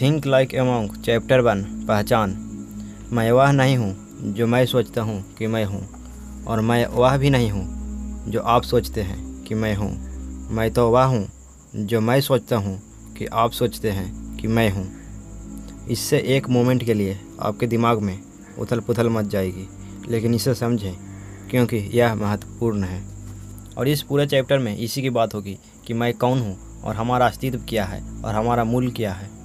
Think like among chapter one पहचान। मैं वह नहीं हूँ जो मैं सोचता हूँ कि मैं हूँ, और मैं वह भी नहीं हूँ जो आप सोचते हैं कि मैं हूँ। मैं तो वह हूँ जो मैं सोचता हूँ कि आप सोचते हैं कि मैं हूँ। इससे एक मोमेंट के लिए आपके दिमाग में उथल पुथल मच जाएगी, लेकिन इसे समझें, क्योंकि यह महत्वपूर्ण है। और इस पूरे चैप्टर में इसी की बात होगी कि मैं कौन हूँ, और हमारा अस्तित्व क्या है, और हमारा मूल क्या है।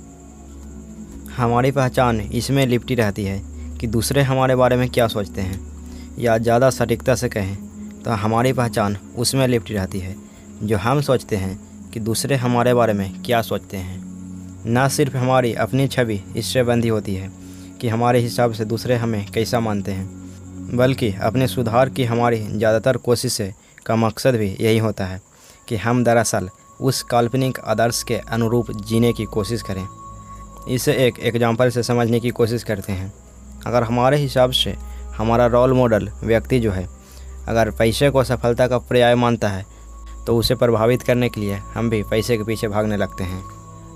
हमारी पहचान इसमें लिपटी रहती है कि दूसरे हमारे बारे में क्या सोचते हैं, या ज़्यादा सटीकता से कहें तो हमारी पहचान उसमें लिपटी रहती है, जो हम सोचते हैं कि दूसरे हमारे बारे में क्या सोचते हैं। न सिर्फ़ हमारी अपनी छवि इससे बंधी होती है कि हमारे हिसाब से दूसरे हमें कैसा मानते हैं, बल्कि अपने सुधार की हमारी ज़्यादातर कोशिशें का मकसद भी यही होता है कि हम दरअसल उस काल्पनिक आदर्श के अनुरूप जीने की कोशिश करें। इसे एक एग्ज़ाम्पल से समझने की कोशिश करते हैं। अगर हमारे हिसाब से हमारा रोल मॉडल व्यक्ति जो है, अगर पैसे को सफलता का पर्याय मानता है तो उसे प्रभावित करने के लिए हम भी पैसे के पीछे भागने लगते हैं।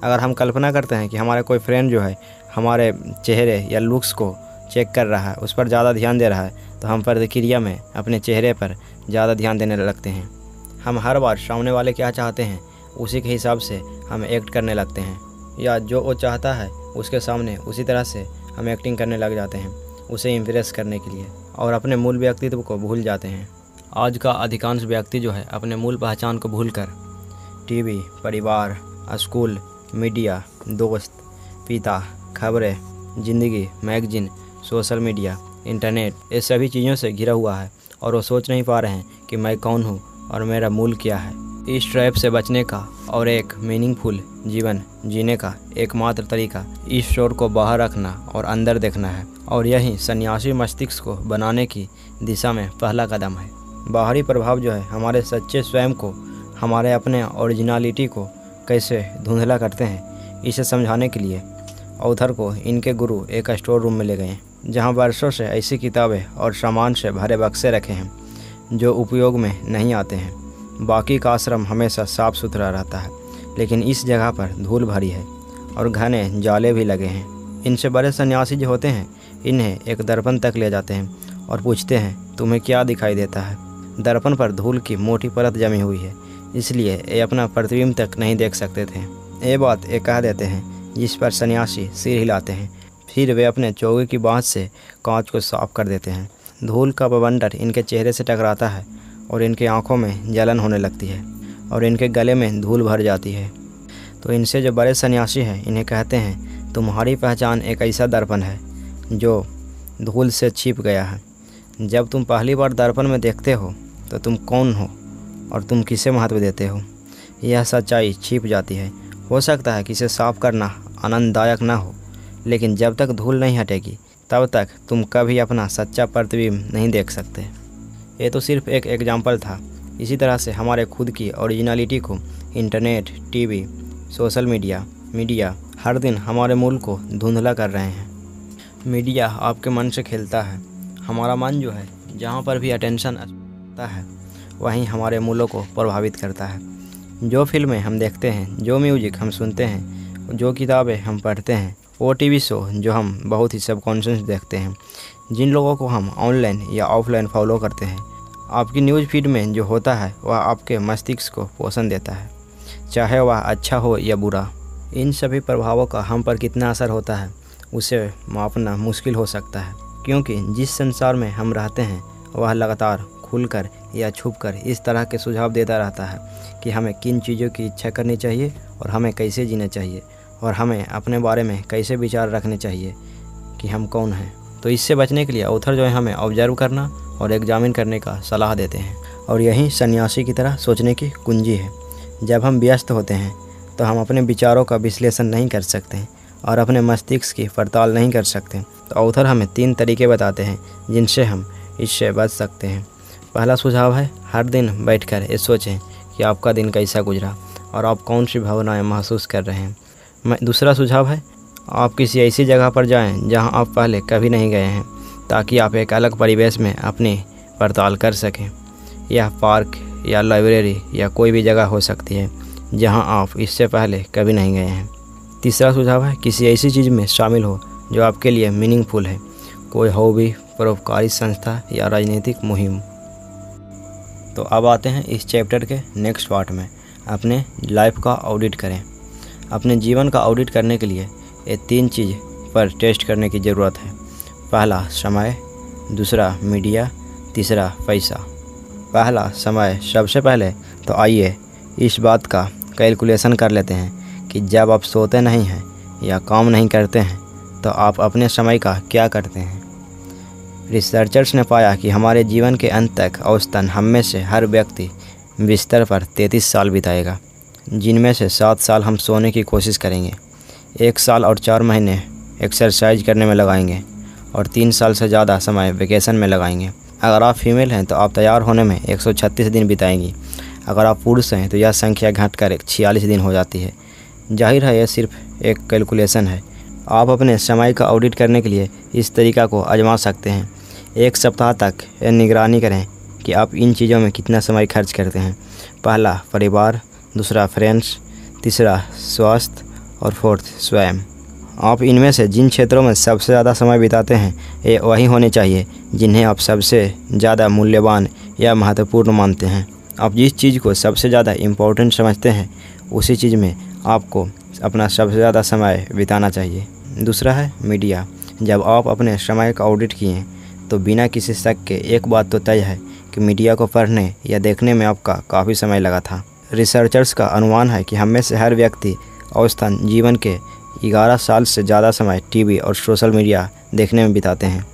अगर हम कल्पना करते हैं कि हमारा कोई फ्रेंड जो है, हमारे चेहरे या लुक्स को चेक कर रहा है, उस पर ज़्यादा ध्यान दे रहा है तो हम प्रतिक्रिया में अपने चेहरे पर ज़्यादा ध्यान देने लगते हैं। हम हर बार सामने वाले क्या चाहते हैं, उसी के हिसाब से हम एक्ट करने लगते हैं। या जो वो चाहता है, उसके सामने उसी तरह से हम एक्टिंग करने लग जाते हैं, उसे इम्प्रेस करने के लिए, और अपने मूल व्यक्तित्व को भूल जाते हैं। आज का अधिकांश व्यक्ति जो है, अपने मूल पहचान को भूलकर, टीवी, परिवार, स्कूल, मीडिया, दोस्त, पिता, खबरें, ज़िंदगी, मैगजीन, सोशल मीडिया, इंटरनेट, ये सभी चीज़ों से घिरा हुआ है, और वो सोच नहीं पा रहे हैं कि मैं कौन हूँ और मेरा मूल क्या है। इस ट्रैप से बचने का और एक मीनिंगफुल जीवन जीने का एकमात्र तरीका इस शोर को बाहर रखना और अंदर देखना है। और यही सन्यासी मस्तिष्क को बनाने की दिशा में पहला कदम है। बाहरी प्रभाव जो है, हमारे सच्चे स्वयं को, हमारे अपने ओरिजिनलिटी को कैसे धुंधला करते हैं, इसे समझाने के लिए औथर को इनके गुरु एक स्टोर रूम में ले गए जहाँ वर्षों से ऐसी किताबें और सामान से भरे बक्से रखे हैं, जो उपयोग में नहीं आते हैं। बाकी का आश्रम हमेशा साफ़ सुथरा रहता है, लेकिन इस जगह पर धूल भरी है और घने जाले भी लगे हैं। इनसे बड़े सन्यासी जो होते हैं, इन्हें एक दर्पण तक ले जाते हैं और पूछते हैं, तुम्हें क्या दिखाई देता है? दर्पण पर धूल की मोटी परत जमी हुई है, इसलिए ये अपना प्रतिबिंब तक नहीं देख सकते थे। ये बात ये कह देते हैं, जिस पर सन्यासी सिर हिलाते हैं, फिर वे अपने चौके की बाँस से कांच को साफ़ कर देते हैं। धूल का बवंडर इनके चेहरे से टकराता है और इनकी आँखों में जलन होने लगती है और इनके गले में धूल भर जाती है। तो इनसे जो बड़े सन्यासी हैं, इन्हें कहते हैं, तुम्हारी पहचान एक ऐसा दर्पण है, जो धूल से छिप गया है। जब तुम पहली बार दर्पण में देखते हो तो तुम कौन हो और तुम किसे महत्व देते हो? यह सच्चाई छिप जाती है। हो सकता है कि इसे साफ़ करना आनंददायक ना हो, लेकिन जब तक धूल नहीं हटेगी, तब तक तुम कभी अपना सच्चा प्रतिबिंब नहीं देख सकते। ये तो सिर्फ़ एक एग्ज़ाम्पल था। इसी तरह से हमारे खुद की ओरिजिनलिटी को internet TV social media media हर दिन हमारे मूल को धुंधला कर रहे हैं। मीडिया आपके मन से खेलता है। हमारा मन जो है, जहाँ पर भी अटेंशन आता है, वहीं हमारे मूलों को प्रभावित करता है। जो फ़िल्में हम देखते हैं, जो म्यूज़िक हम सुनते हैं, जो किताबें हम पढ़ते हैं वो टीवी शो जो हम बहुत ही सबकॉन्शियस देखते हैं। जिन लोगों को हम ऑनलाइन या ऑफलाइन फॉलो करते हैं, आपकी न्यूज़ फ़ीड में जो होता है, वह आपके मस्तिष्क को पोषण देता है। चाहे वह अच्छा हो या बुरा, इन सभी प्रभावों का हम पर कितना असर होता है, उसे मापना मुश्किल हो सकता है। क्योंकि जिस संसार में हम रहते हैं, वह लगातार खुलकर या छुपकर इस तरह के सुझाव देता रहता है कि हमें किन चीज़ों की इच्छा करनी चाहिए और हमें कैसे जीना चाहिए। और हमें अपने बारे में कैसे विचार रखने चाहिए कि हम कौन हैं। तो इससे बचने के लिए ऑथर जो है, हमें ऑब्ज़र्व करना और एग्जामिन करने का सलाह देते हैं। और यही सन्यासी की तरह सोचने की कुंजी है। जब हम व्यस्त होते हैं तो हम अपने विचारों का विश्लेषण नहीं कर सकते और अपने मस्तिष्क की पड़ताल नहीं कर सकते। तो ऑथर हमें तीन तरीके बताते हैं, जिनसे हम इससे बच सकते हैं। पहला सुझाव है, हर दिन बैठकर ये सोचें कि आपका दिन कैसा गुजरा और आप कौन सी भावनाएँ महसूस कर रहे हैं। दूसरा सुझाव है, आप किसी ऐसी जगह पर जाएँ जहाँ आप पहले कभी नहीं गए हैं, ताकि आप एक अलग परिवेश में अपनी पड़ताल कर सकें। यह पार्क या लाइब्रेरी या कोई भी जगह हो सकती है, जहाँ आप इससे पहले कभी नहीं गए हैं। तीसरा सुझाव है, किसी ऐसी चीज़ में शामिल हो जो आपके लिए मीनिंगफुल है, कोई हॉबी परोपकारी संस्था या राजनीतिक मुहिम। तो अब आते हैं इस चैप्टर के नेक्स्ट पार्ट में। अपने लाइफ का ऑडिट करें। अपने जीवन का ऑडिट करने के लिए ये तीन चीज़ पर टेस्ट करने की ज़रूरत है। पहला समय, दूसरा मीडिया तीसरा पैसा। पहला समय, सबसे पहले तो आइए इस बात का कैलकुलेशन कर लेते हैं कि जब आप सोते नहीं हैं या काम नहीं करते हैं तो आप अपने समय का क्या करते हैं? रिसर्चर्स ने पाया कि हमारे जीवन के अंत तक औसतन हम में से हर व्यक्ति बिस्तर पर 33 साल बिताएगा। जिनमें से सात साल हम सोने की कोशिश करेंगे। एक साल और चार महीने एक्सरसाइज करने में लगाएँगे और तीन साल से ज़्यादा समय वेकेशन में लगाएँगे। अगर आप फीमेल हैं तो आप तैयार होने में 136 दिन बिताएँगी। अगर आप पुरुष हैं तो यह संख्या घट कर छियालीस दिन हो जाती है। ज़ाहिर है यह सिर्फ़ एक कैलकुलेशन है। आप अपने समय का ऑडिट करने के लिए इस तरीका को आजमा सकते हैं। एक सप्ताह तक यह निगरानी करें कि आप इन चीज़ों में कितना समय खर्च करते हैं। पहला, परिवार। दूसरा फ्रेंड्स तीसरा स्वास्थ्य और फोर्थ स्वयं। आप इनमें से जिन क्षेत्रों में सबसे ज़्यादा समय बिताते हैं, ये वही होने चाहिए, जिन्हें आप सबसे ज़्यादा मूल्यवान या महत्वपूर्ण मानते हैं। आप जिस चीज़ को सबसे ज़्यादा इम्पोर्टेंट समझते हैं, उसी चीज़ में आपको अपना सबसे ज़्यादा समय बिताना चाहिए। दूसरा है मीडिया। जब आप अपने समय का ऑडिट किए तो बिना किसी शक के एक बात तो तय है कि मीडिया को पढ़ने या देखने में आपका काफ़ी समय लगा था। रिसर्चर्स का अनुमान है कि हम में से हर व्यक्ति औसतन जीवन के 11 साल से ज़्यादा समय टीवी और सोशल मीडिया देखने में बिताते हैं।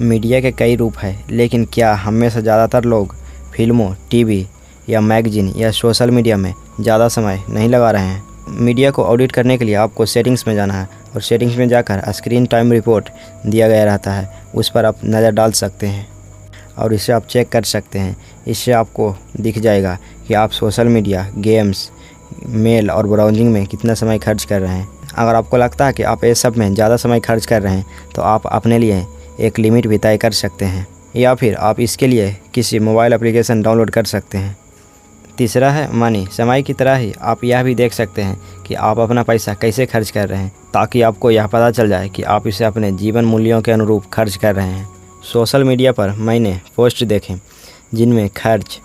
मीडिया के कई रूप हैं, लेकिन क्या हम में से ज़्यादातर लोग फ़िल्मों, टीवी या मैगजीन या सोशल मीडिया में ज़्यादा समय नहीं लगा रहे हैं? मीडिया को ऑडिट करने के लिए आपको सेटिंग्स में जाना है और सेटिंग्स में जाकर स्क्रीन टाइम रिपोर्ट दिया गया रहता है, उस पर आप नज़र डाल सकते हैं। और इसे आप चेक कर सकते हैं, इससे आपको दिख जाएगा कि आप सोशल मीडिया, गेम्स, मेल और ब्राउजिंग में कितना समय खर्च कर रहे हैं। अगर आपको लगता है कि आप ये सब में ज़्यादा समय खर्च कर रहे हैं तो आप अपने लिए एक लिमिट भी तय कर सकते हैं, या फिर आप इसके लिए किसी मोबाइल एप्लीकेशन डाउनलोड कर सकते हैं। तीसरा है मनी। समय की तरह ही आप यह भी देख सकते हैं कि आप अपना पैसा कैसे खर्च कर रहे हैं, ताकि आपको यह पता चल जाए कि आप इसे अपने जीवन मूल्यों के अनुरूप खर्च कर रहे हैं। सोशल मीडिया पर मैंने पोस्ट देखें, जिनमें खर्च